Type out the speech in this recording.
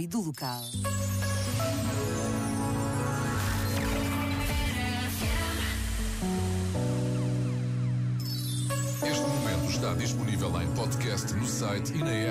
e do local. Este momento está disponível em podcast no site e na app.